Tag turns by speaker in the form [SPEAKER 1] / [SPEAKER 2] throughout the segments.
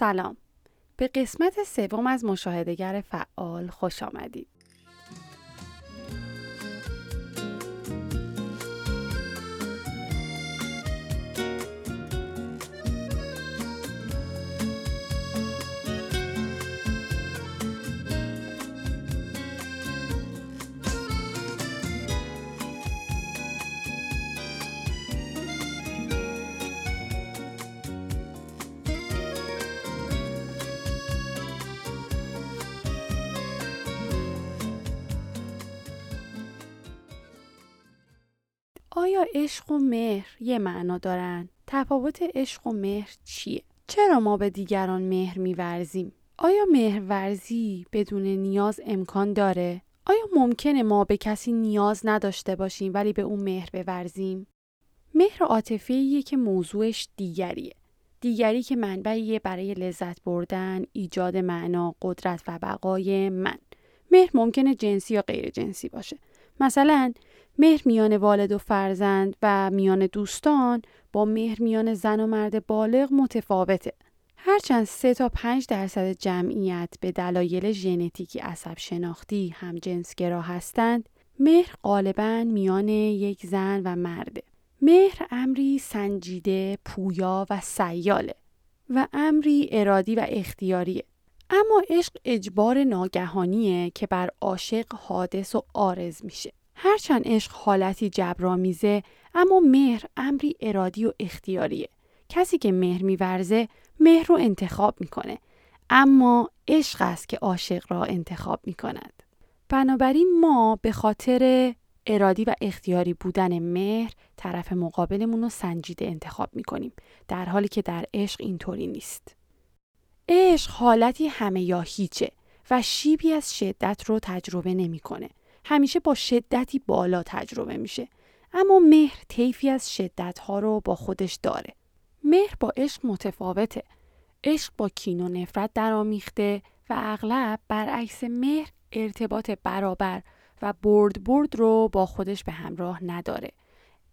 [SPEAKER 1] سلام. به قسمت سوم از مشاهدهگر فعال خوش آمدید. عشق و مهر یه معنا دارن؟ تفاوت عشق و مهر چیه؟ چرا ما به دیگران مهر میورزیم؟ آیا مهرورزی بدون نیاز امکان داره؟ آیا ممکنه ما به کسی نیاز نداشته باشیم ولی به اون مهر بورزیم؟ مهر عاطفیه که موضوعش دیگریه. دیگری که منبعیه برای لذت بردن، ایجاد معنا، قدرت و بقای من. مهر ممکنه جنسی یا غیر جنسی باشه. مثلا مهر میان والد و فرزند و میان دوستان با مهر میان زن و مرد بالغ متفاوته. هرچند 3 تا 5 درصد جمعیت به دلایل ژنتیکی عصب شناختی هم جنسگرا هستند، مهر غالبا میان یک زن و مرده. مهر امری سنجیده، پویا و سیاله و امری ارادی و اختیاریه. اما عشق اجبار ناگهانیه که بر عاشق حادث و آرز میشه. هرچند عشق حالتی جبرامیزه اما مهر امری ارادی و اختیاریه. کسی که مهر میورزه مهر رو انتخاب می‌کنه اما عشق است که عاشق را انتخاب می‌کند. بنابراین ما به خاطر ارادی و اختیاری بودن مهر طرف مقابلمون رو سنجیده انتخاب می‌کنیم در حالی که در عشق اینطوری نیست. عشق حالتی همه یا هیچه و شیبی از شدت رو تجربه نمی‌کنه. همیشه با شدتی بالا تجربه میشه. اما مهر طیفی از شدت ها رو با خودش داره. مهر با عشق متفاوته. عشق با کین و نفرت درآمیخته و اغلب برعکس مهر ارتباط برابر و برد برد رو با خودش به همراه نداره.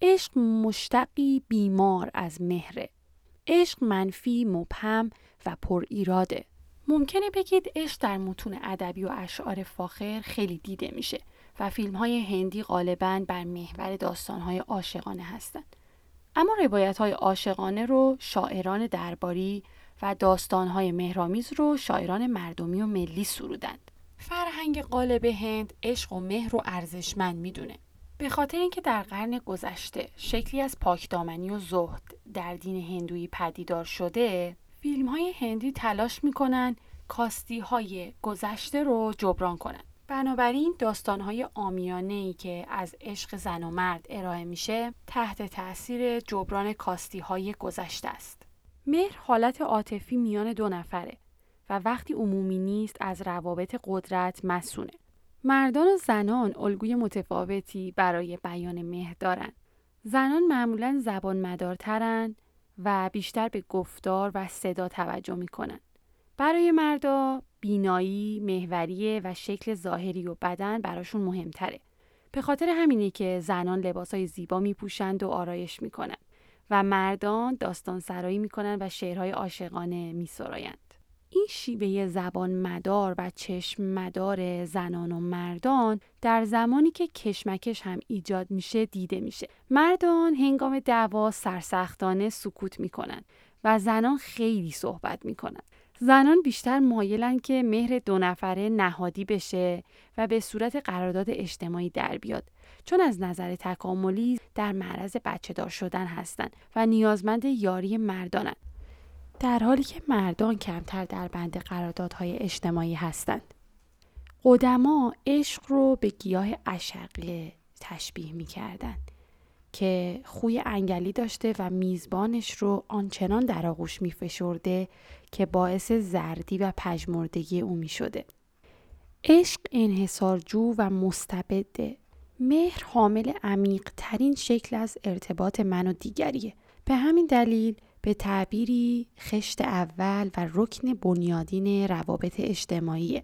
[SPEAKER 1] عشق مشتقی بیمار از مهره. عشق منفی مبهم و پر ایراده ممکنه بگید عشق در متون ادبی و اشعار فاخر خیلی دیده میشه و فیلم های هندی غالبا بر محور داستان های عاشقانه هستند. اما روایت های عاشقانه رو شاعران درباری و داستان های مهرامیز رو شاعران مردمی و ملی سرودند. فرهنگ غالب هند عشق و مهر رو ارزشمند می‌دونه. به خاطر اینکه در قرن گذشته شکلی از پاکدامنی و زهد در دین هندویی پدیدار شده، فیلم های هندی تلاش می‌کنن کاستی های گذشته رو جبران کنند. بنابراین داستانهای آمیانه ای که از عشق زن و مرد ارائه میشه تحت تاثیر جبران کاستی های گذشته است. مهر حالت عاطفی میان دو نفره و وقتی عمومی نیست از روابط قدرت مسونه. مردان و زنان الگوی متفاوتی برای بیان مهر دارند. زنان معمولا زبان مدارترن و بیشتر به گفتار و صدا توجه می‌کنن. برای مردا بینایی، محوریه و شکل ظاهری و بدن براشون مهمتره. به خاطر همینه که زنان لباسای زیبا میپوشند و آرایش می‌کنند و مردان داستان سرایی می‌کنند و شعرهای عاشقانه میسرایند. این شیوه زبان مدار و چشم مدار زنان و مردان در زمانی که کشمکش هم ایجاد میشه دیده میشه. مردان هنگام دعوا سرسختانه سکوت می‌کنند و زنان خیلی صحبت می‌کنند. زنان بیشتر مایلن که مهر دو نفره نهادی بشه و به صورت قرارداد اجتماعی در بیاد چون از نظر تکاملی در معرض بچه دار شدن هستند و نیازمند یاری مردانند در حالی که مردان کمتر در بند قراردادهای اجتماعی هستند قدما عشق رو به گیاه اشقه تشبیه می کردند که خوی انگلی داشته و میزبانش رو آنچنان در آغوش می فشرده که باعث زردی و پژمردگی او می شده. عشق انحصارجو و مستبده. مهر حامل عمیق ترین شکل از ارتباط من و دیگریه. به همین دلیل به تعبیری خشت اول و رکن بنیادین روابط اجتماعیه.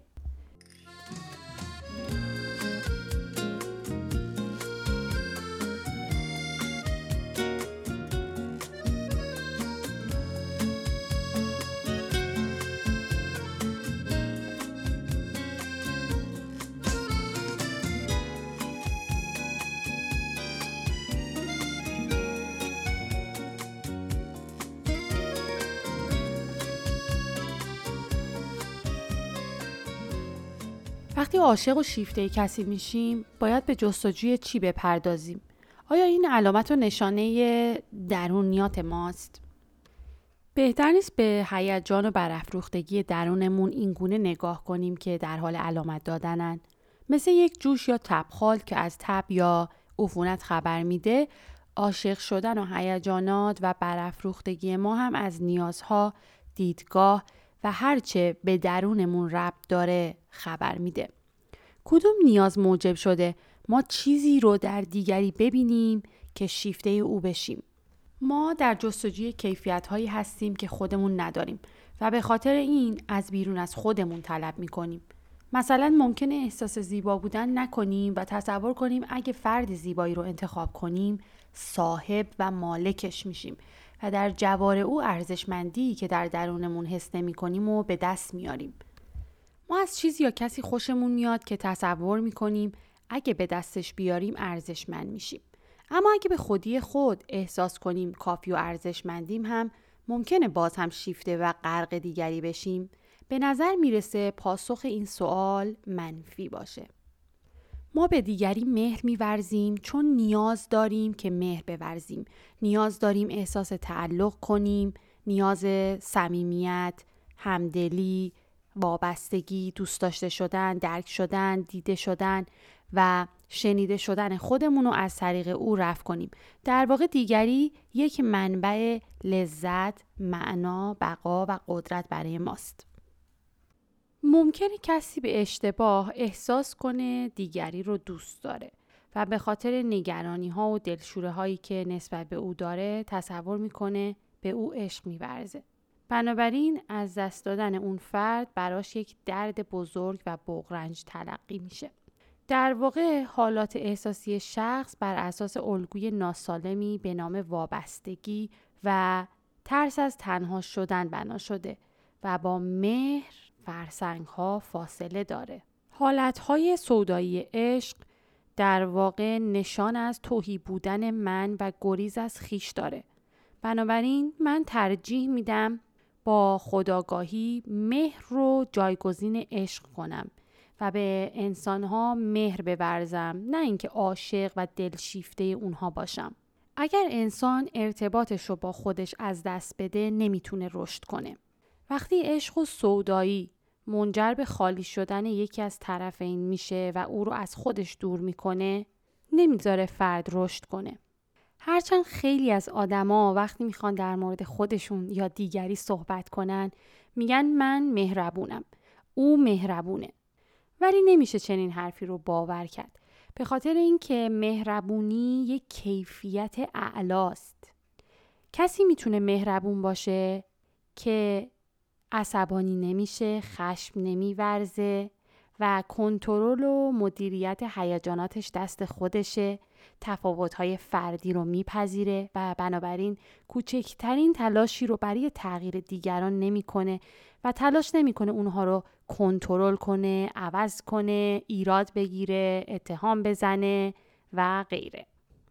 [SPEAKER 1] وقتی عاشق و شیفته کسی میشیم باید به جستجوی چی بپردازیم؟ آیا این علامت و نشانه درونیات ماست؟ بهتر نیست به هیجان و برافروختگی درونمون اینگونه نگاه کنیم که در حال علامت دادنن. مثل یک جوش یا تبخال که از تب یا عفونت خبر میده عاشق شدن و هیجانات و برافروختگی ما هم از نیازها دیدگاه و هرچه به درونمون ربط داره خبر میده. کدوم نیاز موجب شده ما چیزی رو در دیگری ببینیم که شیفته او بشیم ما در جستجوی کیفیت هایی هستیم که خودمون نداریم و به خاطر این از بیرون از خودمون طلب می کنیم. مثلا ممکنه احساس زیبا بودن نکنیم و تصور کنیم اگه فرد زیبایی رو انتخاب کنیم صاحب و مالکش میشیم و در جوار او ارزشمندی که در درونمون حس نمی کنیم و به دست میاریم. ما از چیزی یا کسی خوشمون میاد که تصور می‌کنیم اگه به دستش بیاریم ارزشمند میشیم. اما اگه به خودی خود احساس کنیم کافی و ارزشمندیم هم ممکنه باز هم شیفته و غرق دیگری بشیم. به نظر می‌رسه پاسخ این سوال منفی باشه. ما به دیگری مهر میورزیم چون نیاز داریم که مهر بورزیم. نیاز داریم احساس تعلق کنیم نیاز صمیمیت همدلی وابستگی دوست داشته شدن درک شدن دیده شدن و شنیده شدن خودمون رو از طریق او رفت کنیم در واقع دیگری یک منبع لذت معنا بقا و قدرت برای ماست ممکنه کسی به اشتباه احساس کنه دیگری رو دوست داره و به خاطر نگرانی ها و دلشوره هایی که نسبت به او داره تصور می‌کنه به او عشق میورزه. بنابراین از دست دادن اون فرد براش یک درد بزرگ و بغرنج تلقی میشه. در واقع حالات احساسی شخص بر اساس الگوی ناسالمی به نام وابستگی و ترس از تنها شدن بنا شده و با مهر فرسنگ ها فاصله داره. حالت های سودایی عشق در واقع نشان از توهی بودن من و گریز از خیش داره. بنابراین من ترجیح میدم با خداگاهی مهر رو جایگزین عشق کنم و به انسانها مهر بورزم نه اینکه عاشق و دلشیفته اونها باشم. اگر انسان ارتباطش رو با خودش از دست بده نمی‌تونه رشد کنه. وقتی عشق و سودایی منجر به خالی شدن یکی از طرفین میشه و او رو از خودش دور می‌کنه نمی‌ذاره فرد رشد کنه. هرچند خیلی از آدما وقتی می‌خوان در مورد خودشون یا دیگری صحبت کنن میگن من مهربونم. او مهربونه. ولی نمیشه چنین حرفی رو باور کرد. به خاطر اینکه مهربونی یک کیفیت اعلاست. کسی می‌تونه مهربون باشه که عصبانی نمیشه خشم نمیورزه و کنترل و مدیریت هیجاناتش دست خودشه تفاوتهای فردی رو میپذیره و بنابراین کوچکترین تلاشی رو برای تغییر دیگران نمی‌کنه و تلاش نمی‌کنه اونها رو کنترل کنه عوض کنه ایراد بگیره اتهام بزنه و غیره.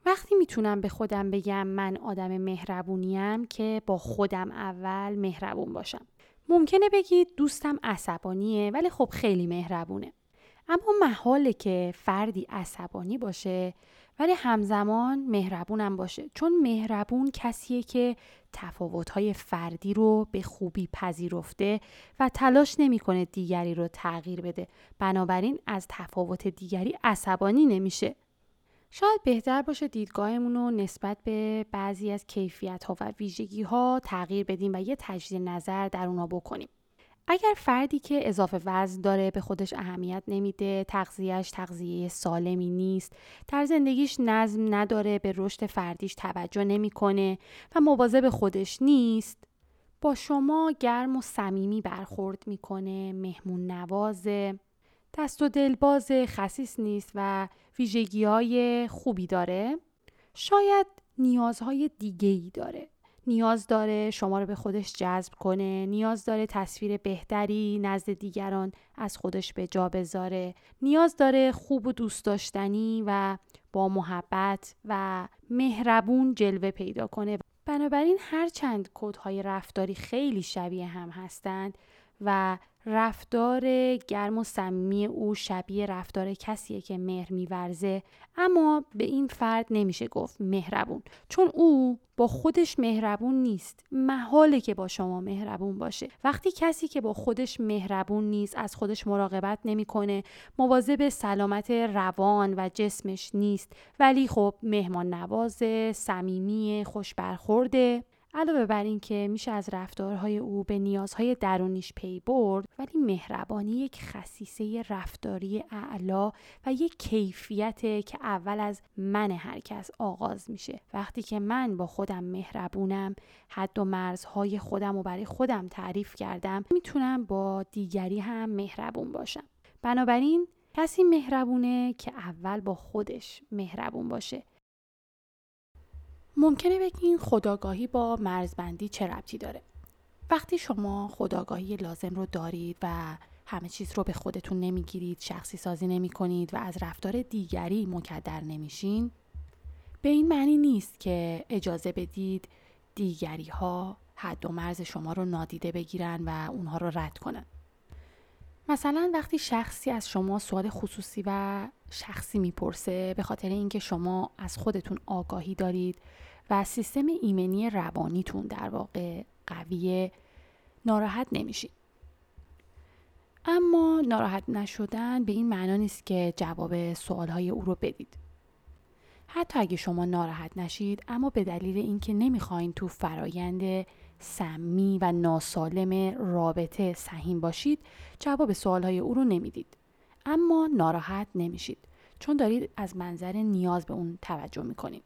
[SPEAKER 1] وقتی می‌تونم به خودم بگم من آدم مهربونیم که با خودم اول مهربون باشم. ممکنه بگید دوستم عصبانیه ولی خب خیلی مهربونه. اما محاله که فردی عصبانی باشه ولی همزمان مهربونم باشه. چون مهربون کسیه که تفاوتهای فردی رو به خوبی پذیرفته و تلاش نمی‌کنه دیگری رو تغییر بده. بنابراین از تفاوت دیگری عصبانی نمیشه. شاید بهتر باشه دیدگاهمون رو نسبت به بعضی از کیفیت ها و ویژگی ها تغییر بدیم و یه تجدید نظر در اونا بکنیم. اگر فردی که اضافه وزن داره به خودش اهمیت نمیده تغذیهش تغذیه سالمی نیست در زندگیش نظم نداره به رشد فردیش توجه نمی‌کنه و مواظب خودش نیست با شما گرم و صمیمی برخورد می‌کنه مهمون نوازه دست و دلباز خصیص نیست و ویژگی های خوبی داره. شاید نیازهای دیگه ای داره. نیاز داره شما رو به خودش جذب کنه نیاز داره تصویر بهتری نزد دیگران از خودش به جا بذاره. نیاز داره خوب و دوست داشتنی و با محبت و مهربون جلوه پیدا کنه. بنابراین هر چند کودهای رفتاری خیلی شبیه هم هستند. و رفتار گرم و صمیمی او شبیه رفتار کسیه که مهر میورزه. اما به این فرد نمیشه گفت مهربون چون او با خودش مهربون نیست. محاله که با شما مهربون باشه. وقتی کسی که با خودش مهربون نیست از خودش مراقبت نمی‌کنه مواظب سلامت روان و جسمش نیست. ولی خب مهمان نواز صمیمی خوش برخورده علاوه بر این که میشه از رفتارهای او به نیازهای درونیش پی برد ولی مهربانی یک خصیصه رفتاری اعلا و یک کیفیت که اول از من هر کس آغاز میشه. وقتی که من با خودم مهربونم حد و مرزهای خودم و برای خودم تعریف کردم می‌تونم با دیگری هم مهربون باشم. بنابراین کسی مهربونه که اول با خودش مهربون باشه. ممکنه بگین خداگاهی با مرزبندی چه ربطی داره؟ وقتی شما خداگاهی لازم رو دارید و همه چیز رو به خودتون نمی‌گیرید شخصی سازی نمی کنید و از رفتار دیگری مکدر نمیشین به این معنی نیست که اجازه بدید دیگری ها حد و مرز شما رو نادیده بگیرن و اونها رو رد کنن. مثلا وقتی شخصی از شما سوال خصوصی و شخصی می‌پرسه به خاطر اینکه شما از خودتون آگاهی دارید و سیستم ایمنی روانیتون در واقع قویه ناراحت نمیشید اما ناراحت نشدن به این معنا نیست که جواب سوالهای او رو بدید. حتی اگه شما ناراحت نشید اما به دلیل اینکه نمی‌خواین تو فرایند سمی و ناسالم رابطه سهیم باشید جواب سوالهای او رو نمی‌دید. اما ناراحت نمیشید. چون دارید از منظر نیاز به اون توجه می‌کنید.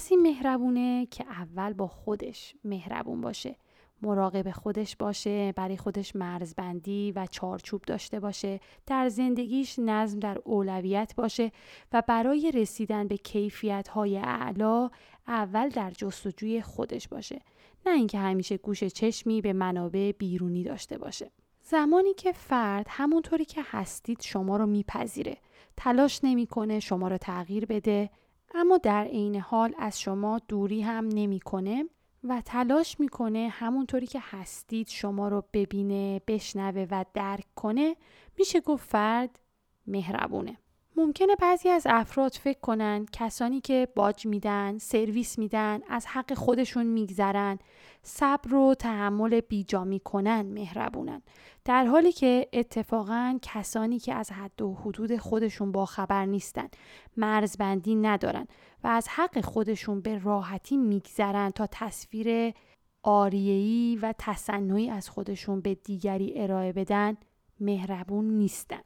[SPEAKER 1] کسی مهربونه که اول با خودش مهربون باشه مراقب خودش باشه برای خودش مرزبندی و چارچوب داشته باشه در زندگیش نظم در اولویت باشه و برای رسیدن به کیفیت های اعلا اول در جستجوی خودش باشه. نه اینکه همیشه گوش چشمی به منابع بیرونی داشته باشه. زمانی که فرد همونطوری که هستید شما رو میپذیره. تلاش نمی‌کنه شما رو تغییر بده. اما در عین حال از شما دوری هم نمی‌کنه و تلاش می‌کنه همونطوری که هستید شما رو ببینه بشنوه و درک کنه. میشه گفت فرد مهربونه. ممکنه بعضی از افراد فکر کنن کسانی که باج میدن، سرویس میدن، از حق خودشون میگذرن، صبر و تحمل بیجا می‌کنن مهربونن. در حالی که اتفاقا کسانی که از حد و حدود خودشون با خبر نیستن، مرزبندی ندارن و از حق خودشون به راحتی میگذرن تا تصویر آریهی و تصنعی از خودشون به دیگری ارائه بدن، مهربون نیستن.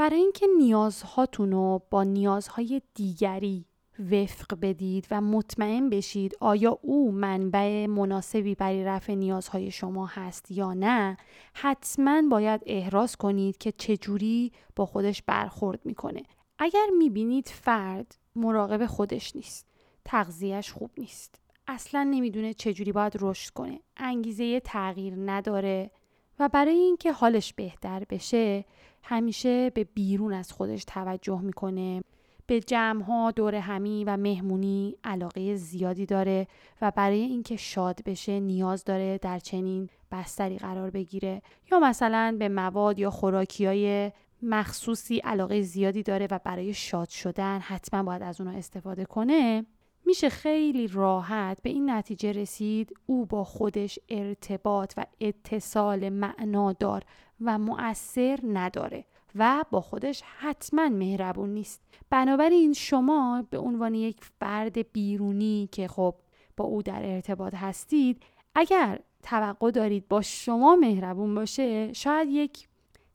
[SPEAKER 1] برای اینکه نیازهاتون رو با نیازهای دیگری وفق بدید و مطمئن بشید آیا او منبع مناسبی برای رفع نیازهای شما هست یا نه حتما باید احراز کنید که چجوری با خودش برخورد می‌کنه. اگر می‌بینید فرد مراقب خودش نیست تغذیهش خوب نیست اصلا نمی‌دونه چجوری باید رشد کنه انگیزه تغییر نداره و برای اینکه حالش بهتر بشه همیشه به بیرون از خودش توجه می‌کنه. به جمع ها دور همی و مهمونی علاقه زیادی داره و برای اینکه شاد بشه نیاز داره در چنین بستری قرار بگیره. یا مثلا به مواد یا خوراکی های مخصوصی علاقه زیادی داره و برای شاد شدن حتما باید از اونها استفاده کنه میشه خیلی راحت به این نتیجه رسید او با خودش ارتباط و اتصال معنادار و مؤثر نداره و با خودش حتما مهربون نیست. بنابراین شما به عنوان یک فرد بیرونی که خب با او در ارتباط هستید اگر توقع دارید با شما مهربون باشه شاید یک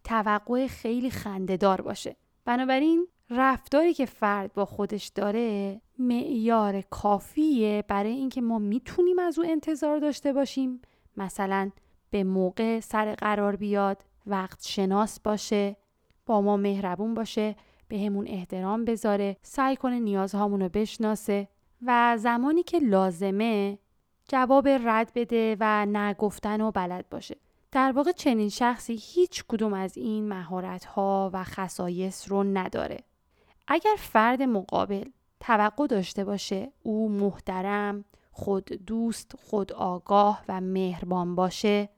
[SPEAKER 1] توقع خیلی خندهدار باشه. بنابراین رفتاری که فرد با خودش داره معیار کافیه برای اینکه ما می‌تونیم از او انتظار داشته باشیم. مثلا به موقع سر قرار بیاد وقت شناس باشه با ما مهربون باشه به همون احترام بذاره سعی کنه نیازهامون رو بشناسه و زمانی که لازمه جواب رد بده و نگفتن و بلد باشه. در واقع چنین شخصی هیچ کدوم از این مهارت ها و خصایص رو نداره. اگر فرد مقابل توقع داشته باشه او محترم خود دوست خود آگاه و مهربان باشه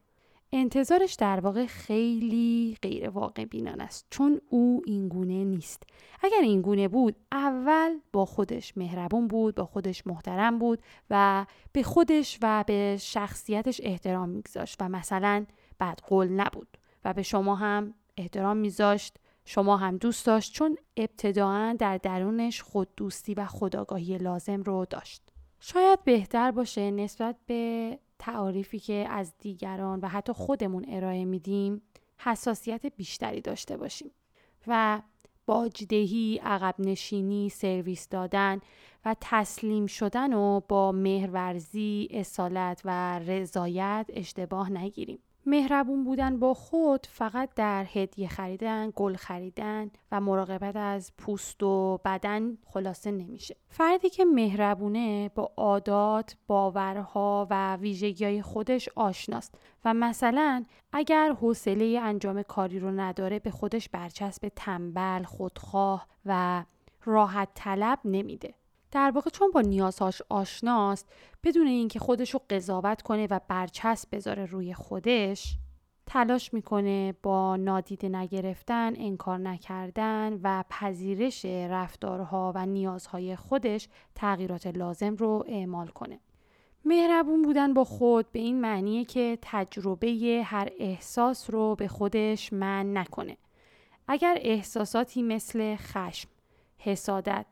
[SPEAKER 1] انتظارش در واقع خیلی غیر واقع بینان است. چون او اینگونه نیست. اگر اینگونه بود اول با خودش مهربون بود با خودش محترم بود و به خودش و به شخصیتش احترام میگذاشت و مثلا بعد قول نبود و به شما هم احترام میذاشت شما هم دوست داشت چون ابتداعا در درونش خود دوستی و خداگاهی لازم رو داشت. شاید بهتر باشه نسبت به تعاریفی که از دیگران و حتی خودمون ارائه میدیم حساسیت بیشتری داشته باشیم و باجدهی، عقب نشینی، سرویس دادن و تسلیم شدن و با مهرورزی، اصالت و رضایت اشتباه نگیریم. مهربون بودن با خود فقط در هدیه خریدن، گل خریدن و مراقبت از پوست و بدن خلاصه نمیشه. فردی که مهربونه با عادات، باورها و ویژگی خودش آشناست و مثلا اگر حوصله انجام کاری رو نداره به خودش برچسب تنبل، خودخواه و راحت طلب نمیده. در واقع چون با نیازهاش آشناست بدون اینکه خودش رو قضاوت کنه و برچسب بذاره روی خودش تلاش می‌کنه با نادیده نگرفتن، انکار نکردن و پذیرش رفتارها و نیازهای خودش تغییرات لازم رو اعمال کنه. مهربون بودن با خود به این معنیه که تجربه هر احساس رو به خودش من نکنه. اگر احساساتی مثل خشم، حسادت،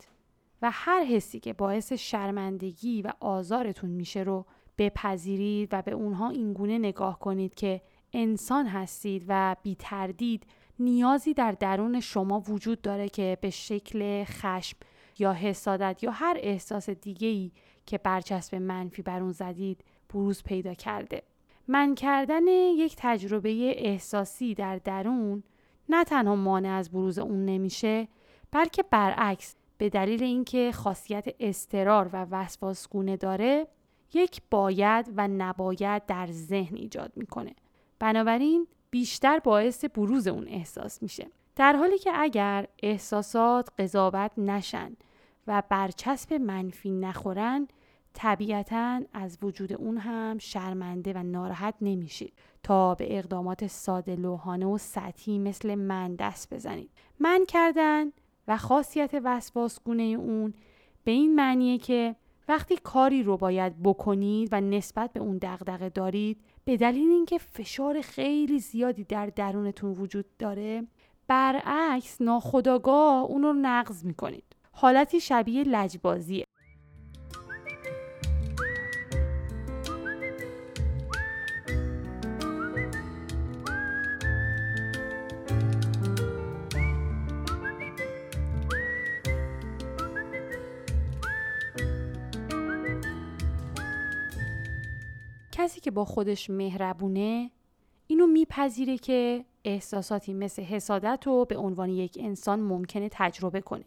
[SPEAKER 1] هر حسی که باعث شرمندگی و آزارتون میشه رو بپذیرید و به اونها اینگونه نگاه کنید که انسان هستید و بی تردید نیازی در درون شما وجود داره که به شکل خشم یا حسادت یا هر احساس دیگه ای که برچسب منفی بر اون زدید بروز پیدا کرده. من کردن یک تجربه احساسی در درون نه تنها مانع از بروز اون نمیشه بلکه برعکس به دلیل اینکه خاصیت استرار و وسواسگونه داره یک باید و نباید در ذهن ایجاد می‌کنه. بنابراین بیشتر باعث بروز اون احساس میشه. در حالی که اگر احساسات قضاوت نشن و برچسب منفی نخورن طبیعتا از وجود اون هم شرمنده و ناراحت نمیشید. تا به اقدامات ساده لوحانه و سطحی مثل من دست بزنید. من کردن و خاصیت وسواسگونه اون به این معنیه که وقتی کاری رو باید بکنید و نسبت به اون دغدغه دارید به دلیل اینکه فشار خیلی زیادی در درونتون وجود داره برعکس ناخداگاه اون رو نقض می‌کنید. حالتی شبیه لجبازیه. که با خودش مهربونه اینو میپذیره که احساساتی مثل حسادت رو به عنوان یک انسان ممکنه تجربه کنه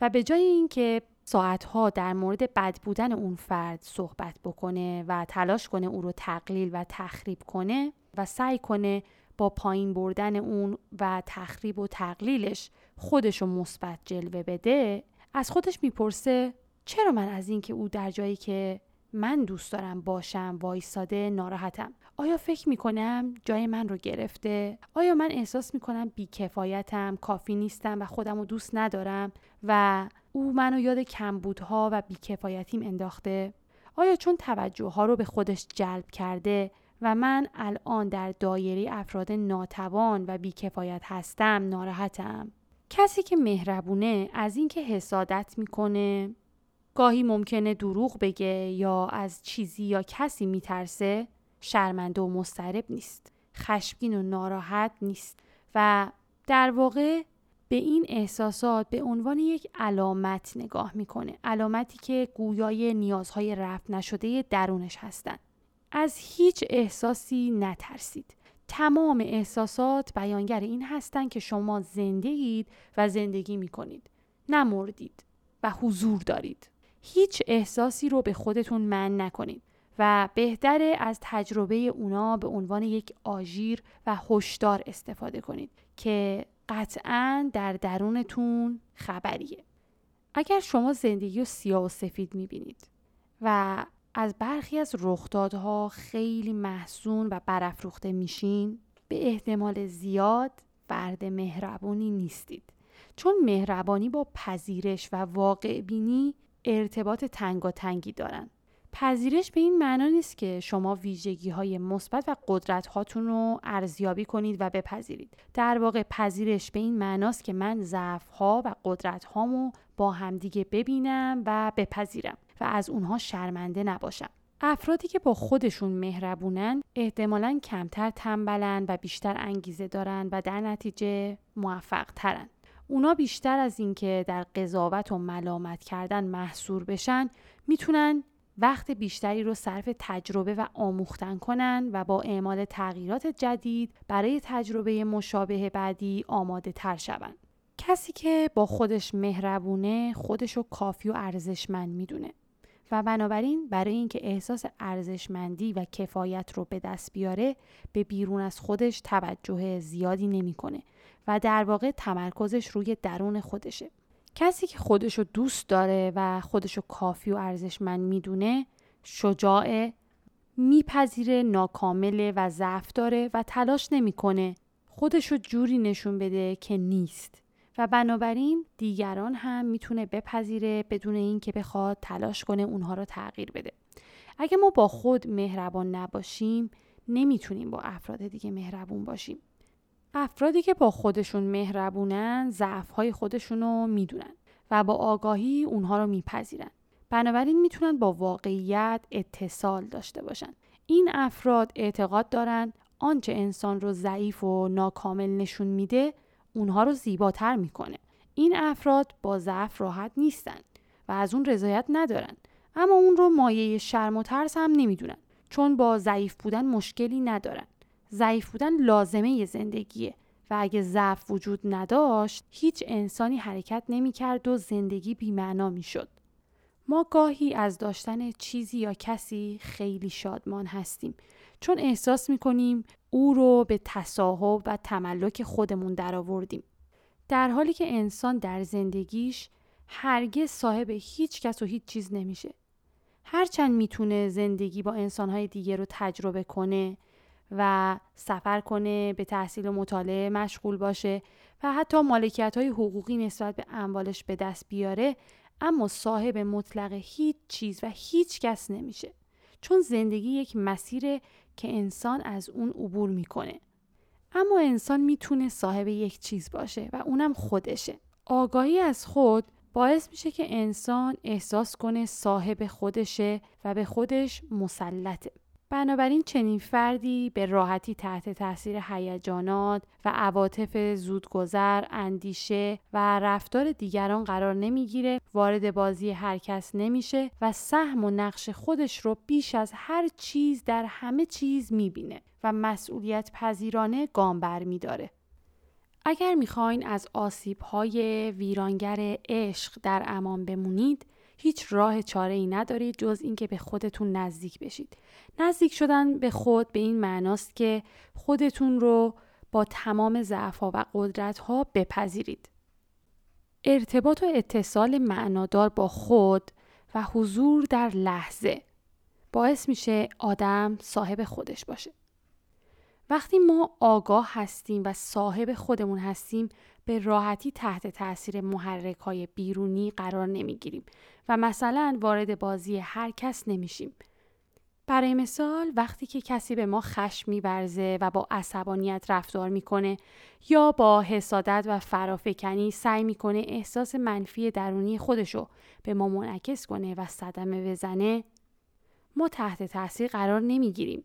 [SPEAKER 1] و به جای اینکه ساعتها در مورد بد بودن اون فرد صحبت بکنه و تلاش کنه او رو تقلیل و تخریب کنه و سعی کنه با پایین بردن اون و تخریب و تقلیلش خودش رو مثبت جلوه بده از خودش می‌پرسه چرا من از اینکه او در جایی که من دوست دارم باشم وایساده ناراحتم آیا فکر می‌کنم جای من رو گرفته؟ آیا من احساس می‌کنم بیکفایتم، کافی نیستم و خودم رو دوست ندارم و او منو یاد کمبودها و بیکفایتیم انداخته؟ آیا چون توجه ها رو به خودش جلب کرده و من الان در دایره افراد ناتوان و بیکفایت هستم ناراحتم؟ کسی که مهربونه از اینکه حسادت می‌کنه گاهی ممکنه دروغ بگه یا از چیزی یا کسی میترسه شرمنده و مسترب نیست خشمگین و ناراحت نیست و در واقع به این احساسات به عنوان یک علامت نگاه می‌کنه علامتی که گویای نیازهای رفت نشده درونش هستند از هیچ احساسی نترسید. تمام احساسات بیانگر این هستند که شما زنده اید و زندگی می کنید. نمردید و حضور دارید. هیچ احساسی رو به خودتون من نکنید و بهتره از تجربه اونا به عنوان یک آژیر و هشدار استفاده کنید که قطعا در درونتون خبریه. اگر شما زندگی رو سیاه و سفید می‌بینید و از برخی از رخدادها خیلی محسون و برافروخته میشین به احتمال زیاد فرد مهربونی نیستید چون مهربانی با پذیرش و واقع بینی ارتباط تنگی دارن پذیرش به این معنا نیست که شما ویژگی های مثبت و قدرت هاتون رو ارزیابی کنید و بپذیرید. در واقع پذیرش به این معناست که من ضعف ها و قدرت هامو با همدیگه ببینم و بپذیرم و از اونها شرمنده نباشم. افرادی که با خودشون مهربونن احتمالا کمتر تنبلن و بیشتر انگیزه دارن و در نتیجه موفق ترن. اونا بیشتر از اینکه در قضاوت و ملامت کردن محصور بشن می‌تونن وقت بیشتری رو صرف تجربه و آموختن کنن و با اعمال تغییرات جدید برای تجربه مشابه بعدی آماده تر شون. کسی که با خودش مهربونه خودش رو کافی و ارزشمند می‌دونه و بنابراین برای اینکه احساس ارزشمندی و کفایت رو به دست بیاره به بیرون از خودش توجه زیادی نمی‌کنه و در واقع تمرکزش روی درون خودشه. کسی که خودشو دوست داره و خودشو کافی و ارزشمند می‌دونه شجاعه میپذیره ناکامله و ضعف داره و تلاش نمی‌کنه خودشو جوری نشون بده که نیست. و بنابراین دیگران هم می‌تونه بپذیره بدون اینکه بخواد تلاش کنه اونها رو تغییر بده. اگه ما با خود مهربان نباشیم نمی‌تونیم با افراد دیگه مهربون باشیم. افرادی که با خودشون مهربونن ضعفهای خودشون رو می‌دونن و با آگاهی اونها رو میپذیرن. بنابراین می‌تونن با واقعیت اتصال داشته باشن. این افراد اعتقاد دارن آنچه انسان رو ضعیف و ناکامل نشون میده اونها رو زیباتر می‌کنه. این افراد با ضعف راحت نیستن و از اون رضایت ندارن اما اون رو مایه شرم و ترس هم نمی‌دونن چون با ضعیف بودن مشکلی ندارن. ضعیف بودن لازمه زندگیه و اگه ضعف وجود نداشت هیچ انسانی حرکت نمی‌کرد و زندگی بیمعنا می‌شد. ما گاهی از داشتن چیزی یا کسی خیلی شادمان هستیم چون احساس می‌کنیم او رو به تصاحب و تملک خودمون درآوردیم. در حالی که انسان در زندگیش هرگز صاحب هیچ کس و هیچ چیز نمیشه. هرچند می‌تونه زندگی با انسانهای دیگه رو تجربه کنه و سفر کنه به تحصیل و مطالعه مشغول باشه و حتی مالکیت های حقوقی نسبت به اموالش به دست بیاره اما صاحب مطلق هیچ چیز و هیچ کس نمیشه. چون زندگی یک مسیره که انسان از اون عبور می‌کنه. اما انسان می‌تونه صاحب یک چیز باشه و اونم خودشه. آگاهی از خود باعث میشه که انسان احساس کنه صاحب خودشه و به خودش مسلطه. بنابراین چنین فردی به راحتی تحت تاثیر هیجانات و عواطف زودگذر، اندیشه و رفتار دیگران قرار نمی‌گیره، وارد بازی هر کس نمیشه و سهم و نقش خودش رو بیش از هر چیز در همه چیز می‌بینه و مسئولیت پذیرانه گام بر میداره. اگر می‌خواین از آسیب های ویرانگر عشق در امان بمونید، هیچ راه چاره ای ندارید جز اینکه به خودتون نزدیک بشید. نزدیک شدن به خود به این معناست که خودتون رو با تمام ضعفها و قدرتها بپذیرید. ارتباط و اتصال معنادار با خود و حضور در لحظه باعث میشه آدم صاحب خودش باشه. وقتی ما آگاه هستیم و صاحب خودمون هستیم به راحتی تحت تاثیر محرک های بیرونی قرار نمی‌گیریم و مثلا وارد بازی هر کس نمیشیم. برای مثال وقتی که کسی به ما خشم میورزه و با عصبانیت رفتار می‌کنه یا با حسادت و فرافکنی سعی می‌کنه احساس منفی درونی خودشو به ما منعکس کنه و صدمه بزنه ما تحت تاثیر قرار نمی‌گیریم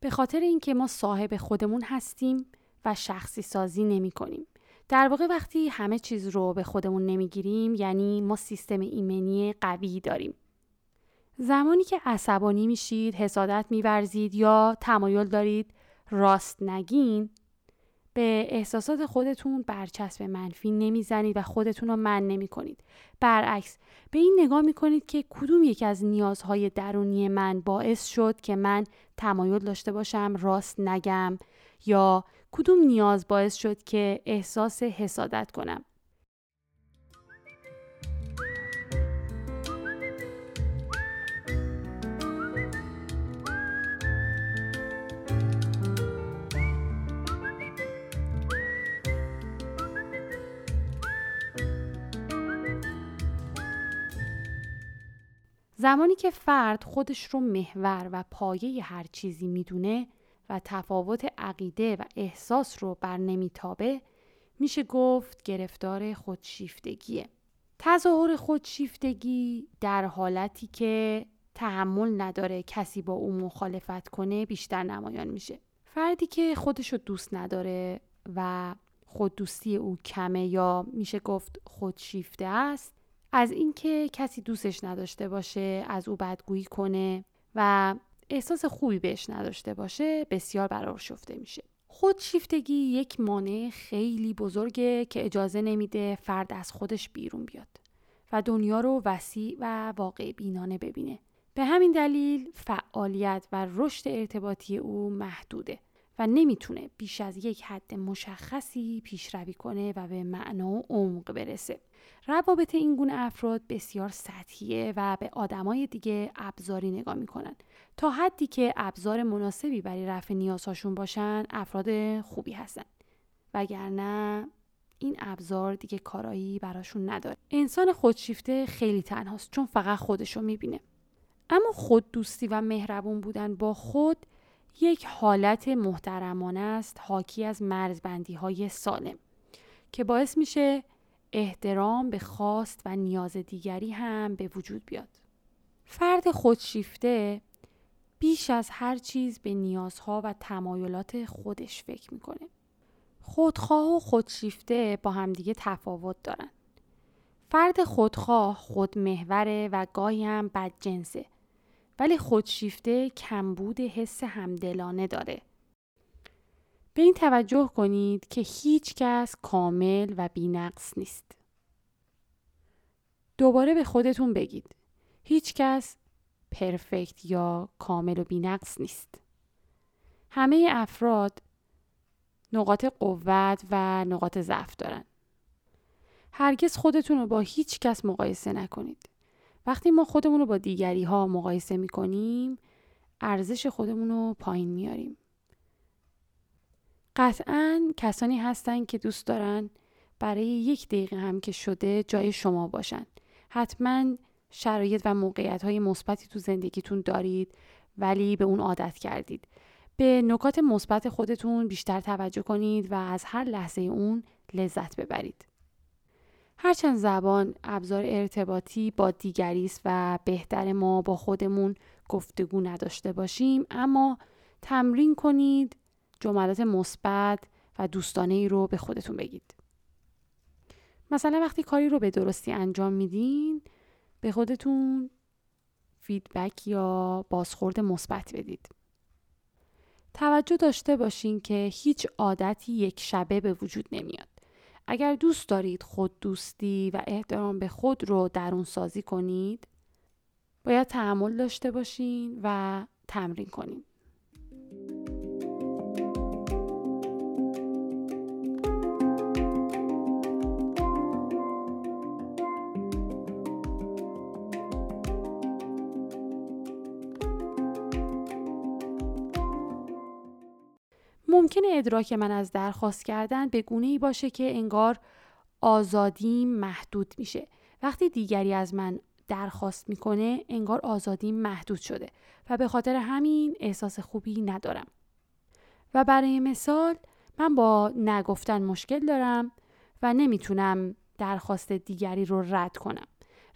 [SPEAKER 1] به خاطر اینکه ما صاحب خودمون هستیم و شخصی سازی نمی کنیم. در واقع وقتی همه چیز رو به خودمون نمی‌گیریم یعنی ما سیستم ایمنی قوی داریم زمانی که عصبانی میشید، حسادت میورزید یا تمایل دارید راست نگین به احساسات خودتون برچسب منفی نمی‌زنید و خودتون رو من نمی کنید. برعکس به این نگاه می کنید که کدوم یک از نیازهای درونی من باعث شد که من تمایل داشته باشم راست نگم یا کدوم نیاز باعث شد که احساس حسادت کنم. زمانی که فرد خودش رو محور و پایه هر چیزی می‌دونه تفاوت عقیده و احساس رو بر نمیتابه میشه گفت گرفتار خودشیفتگیه. تظاهر خودشیفتگی در حالتی که تحمل نداره کسی با او مخالفت کنه بیشتر نمایان میشه. فردی که خودش رو دوست نداره و خود دوستی او کمه یا میشه گفت خودشیفته است از اینکه کسی دوستش نداشته باشه از او بدگویی کنه و احساس خوبی بهش نداشته باشه بسیار برآشفته میشه. خودشیفتگی یک مانع خیلی بزرگه که اجازه نمیده فرد از خودش بیرون بیاد و دنیا رو وسیع و واقع بینانه ببینه. به همین دلیل فعالیت و رشد ارتباطی او محدوده و نمی‌تونه بیش از یک حد مشخصی پیشروی کنه و به معنا و عمق برسه. روابط این گونه افراد بسیار سطحیه و به آدمای دیگه ابزاری نگاه می‌کنن. تا حدی که ابزار مناسبی برای رفع نیازهاشون باشن افراد خوبی هستن. وگرنه این ابزار دیگه کارایی براشون نداره. انسان خودشیفته خیلی تنهاست چون فقط خودشو می‌بینه. اما خود دوستی و مهربون بودن با خود یک حالت محترمانه است حاکی از مرزبندی های سالم که باعث میشه احترام به خواست و نیاز دیگری هم به وجود بیاد. فرد خودشیفته بیش از هر چیز به نیازها و تمایلات خودش فکر می‌کنه. خودخواه و خودشیفته با همدیگه تفاوت دارن. فرد خودخواه خودمحوره و گاهی هم بدجنسه ولی خودشیفته کمبود حس همدلانه داره به این توجه کنید که هیچ کس کامل و بینقص نیست. دوباره به خودتون بگید. هیچ کس پرفکت یا کامل و بینقص نیست. همه افراد نقاط قوت و نقاط ضعف دارن. هرگز خودتون رو با هیچ کس مقایسه نکنید. وقتی ما خودمون رو با دیگری ها مقایسه می کنیم ارزش خودمون رو پایین میاریم. قطعا کسانی هستن که دوست دارن برای یک دقیقه هم که شده جای شما باشن حتما شرایط و موقعیت های مثبتی تو زندگیتون دارید ولی به اون عادت کردید به نکات مثبت خودتون بیشتر توجه کنید و از هر لحظه اون لذت ببرید هرچند زبان ابزار ارتباطی با دیگری است و بهتر ما با خودمون گفتگو نداشته باشیم اما تمرین کنید جملات مثبت و دوستانه ای رو به خودتون بگید. مثلا وقتی کاری رو به درستی انجام میدین به خودتون فیدبک یا بازخورد مثبت بدید. توجه داشته باشین که هیچ عادتی یک شبه به وجود نمیاد. اگر دوست دارید خود دوستی و احترام به خود رو درون سازی کنید باید تحمل داشته باشین و تمرین کنید. ممکنه ادراک من از درخواست کردن به گونه ای باشه که انگار آزادیم محدود میشه. وقتی دیگری از من درخواست می‌کنه انگار آزادیم محدود شده و به خاطر همین احساس خوبی ندارم. و برای مثال من با نگفتن مشکل دارم و نمی‌تونم درخواست دیگری رو رد کنم.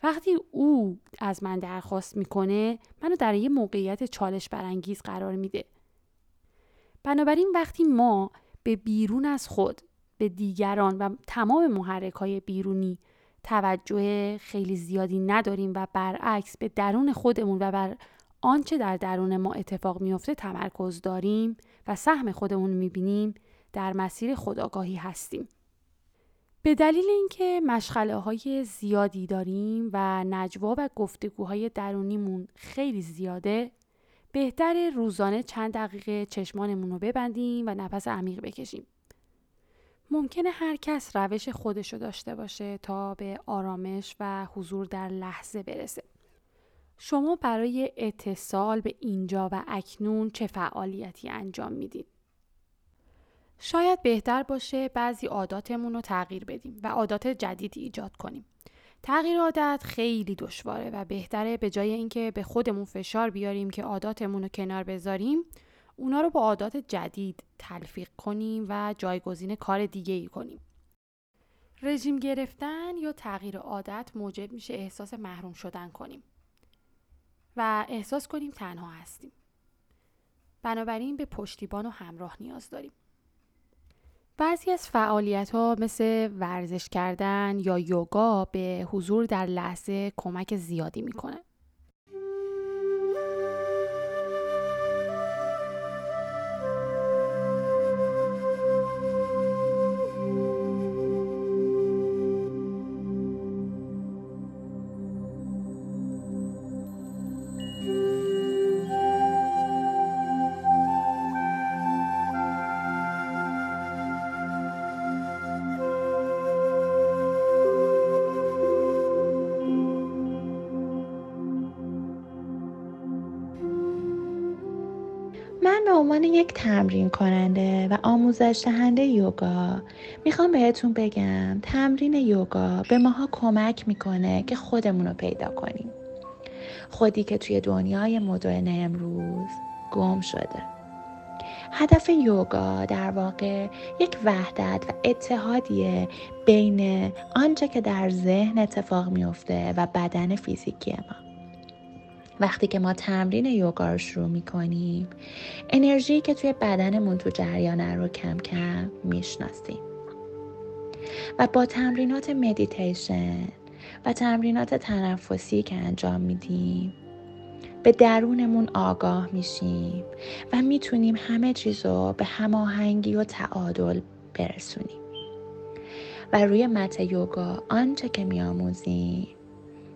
[SPEAKER 1] وقتی او از من درخواست می‌کنه منو در یه موقعیت چالش برانگیز قرار میده. بنابراین وقتی ما به بیرون از خود به دیگران و تمام محرک های بیرونی توجه خیلی زیادی نداریم و برعکس به درون خودمون و بر آنچه در درون ما اتفاق میفته تمرکز داریم و سهم خودمون می‌بینیم در مسیر خداگاهی هستیم. به دلیل اینکه مشغله های زیادی داریم و نجوا و گفتگوهای درونیمون خیلی زیاده بهتر روزانه چند دقیقه چشمانمون رو ببندیم و نفس عمیق بکشیم. ممکنه هر کس روش خودشو داشته باشه تا به آرامش و حضور در لحظه برسه. شما برای اتصال به اینجا و اکنون چه فعالیتی انجام می‌دید؟ شاید بهتر باشه بعضی عاداتمون رو تغییر بدیم و عادات جدیدی ایجاد کنیم. تغییر عادت خیلی دشواره و بهتره به جای اینکه به خودمون فشار بیاریم که عاداتمون رو کنار بذاریم اونا رو با عادات جدید تلفیق کنیم و جایگزین کار دیگه ای کنیم. رژیم گرفتن یا تغییر عادت موجب میشه احساس محروم شدن کنیم و احساس کنیم تنها هستیم. بنابراین به پشتیبان و همراه نیاز داریم. بعضی از فعالیت ها مثل ورزش کردن یا یوگا به حضور در لحظه کمک زیادی می‌کنه.
[SPEAKER 2] عنوان یک تمرین کننده و آموزش دهنده یوگا. می‌خوام بهتون بگم تمرین یوگا به ماها کمک می‌کنه که خودمون رو پیدا کنیم. خودی که توی دنیای مدرن امروز گم شده. هدف یوگا در واقع یک وحدت و اتحادیه بین آنچه که در ذهن اتفاق میفته و بدن فیزیکی ما. وقتی که ما تمرین یوگا رو شروع می‌کنیم انرژی که توی بدنمون تو جریانه رو کم کم می‌شناسیم. و با تمرینات مدیتیشن و تمرینات تنفسی که انجام میدیم به درونمون آگاه میشیم و می‌تونیم همه چیز رو به هماهنگی و تعادل برسونیم. و روی مت یوگا آنچه که میآموزیم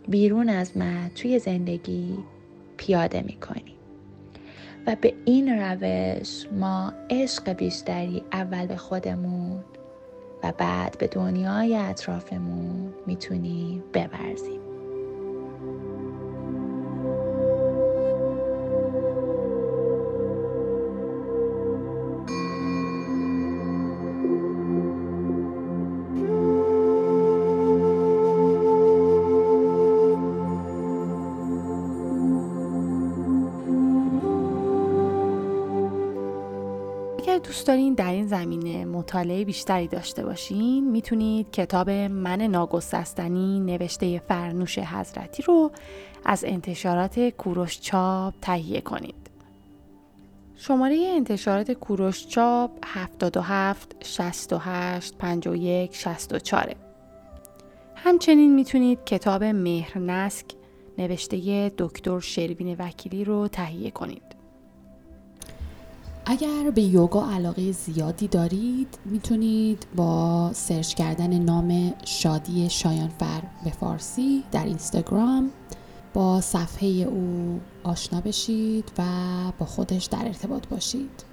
[SPEAKER 2] بیرون از مت توی زندگی پیاده می‌کنیم. و به این روش ما عشق بیشتری اول به خودمون و بعد به دنیای اطرافمون می‌تونیم ببرزیم.
[SPEAKER 1] دوست دارین در این زمینه مطالعه بیشتری داشته باشین می‌تونید کتاب من ناگسستنی نوشته فرنوش حضرتی رو از انتشارات کوروش چاپ تهیه کنید. شماره انتشارات کوروش چاپ 77 68 51 64 همچنین می‌تونید کتاب مهرنسک نوشته دکتر شروین وکیلی رو تهیه کنید.
[SPEAKER 3] اگر به یوگا علاقه زیادی دارید می‌تونید با سرچ کردن نام شادی شایانفر به فارسی در اینستاگرام با صفحه او آشنا بشید و با خودش در ارتباط باشید.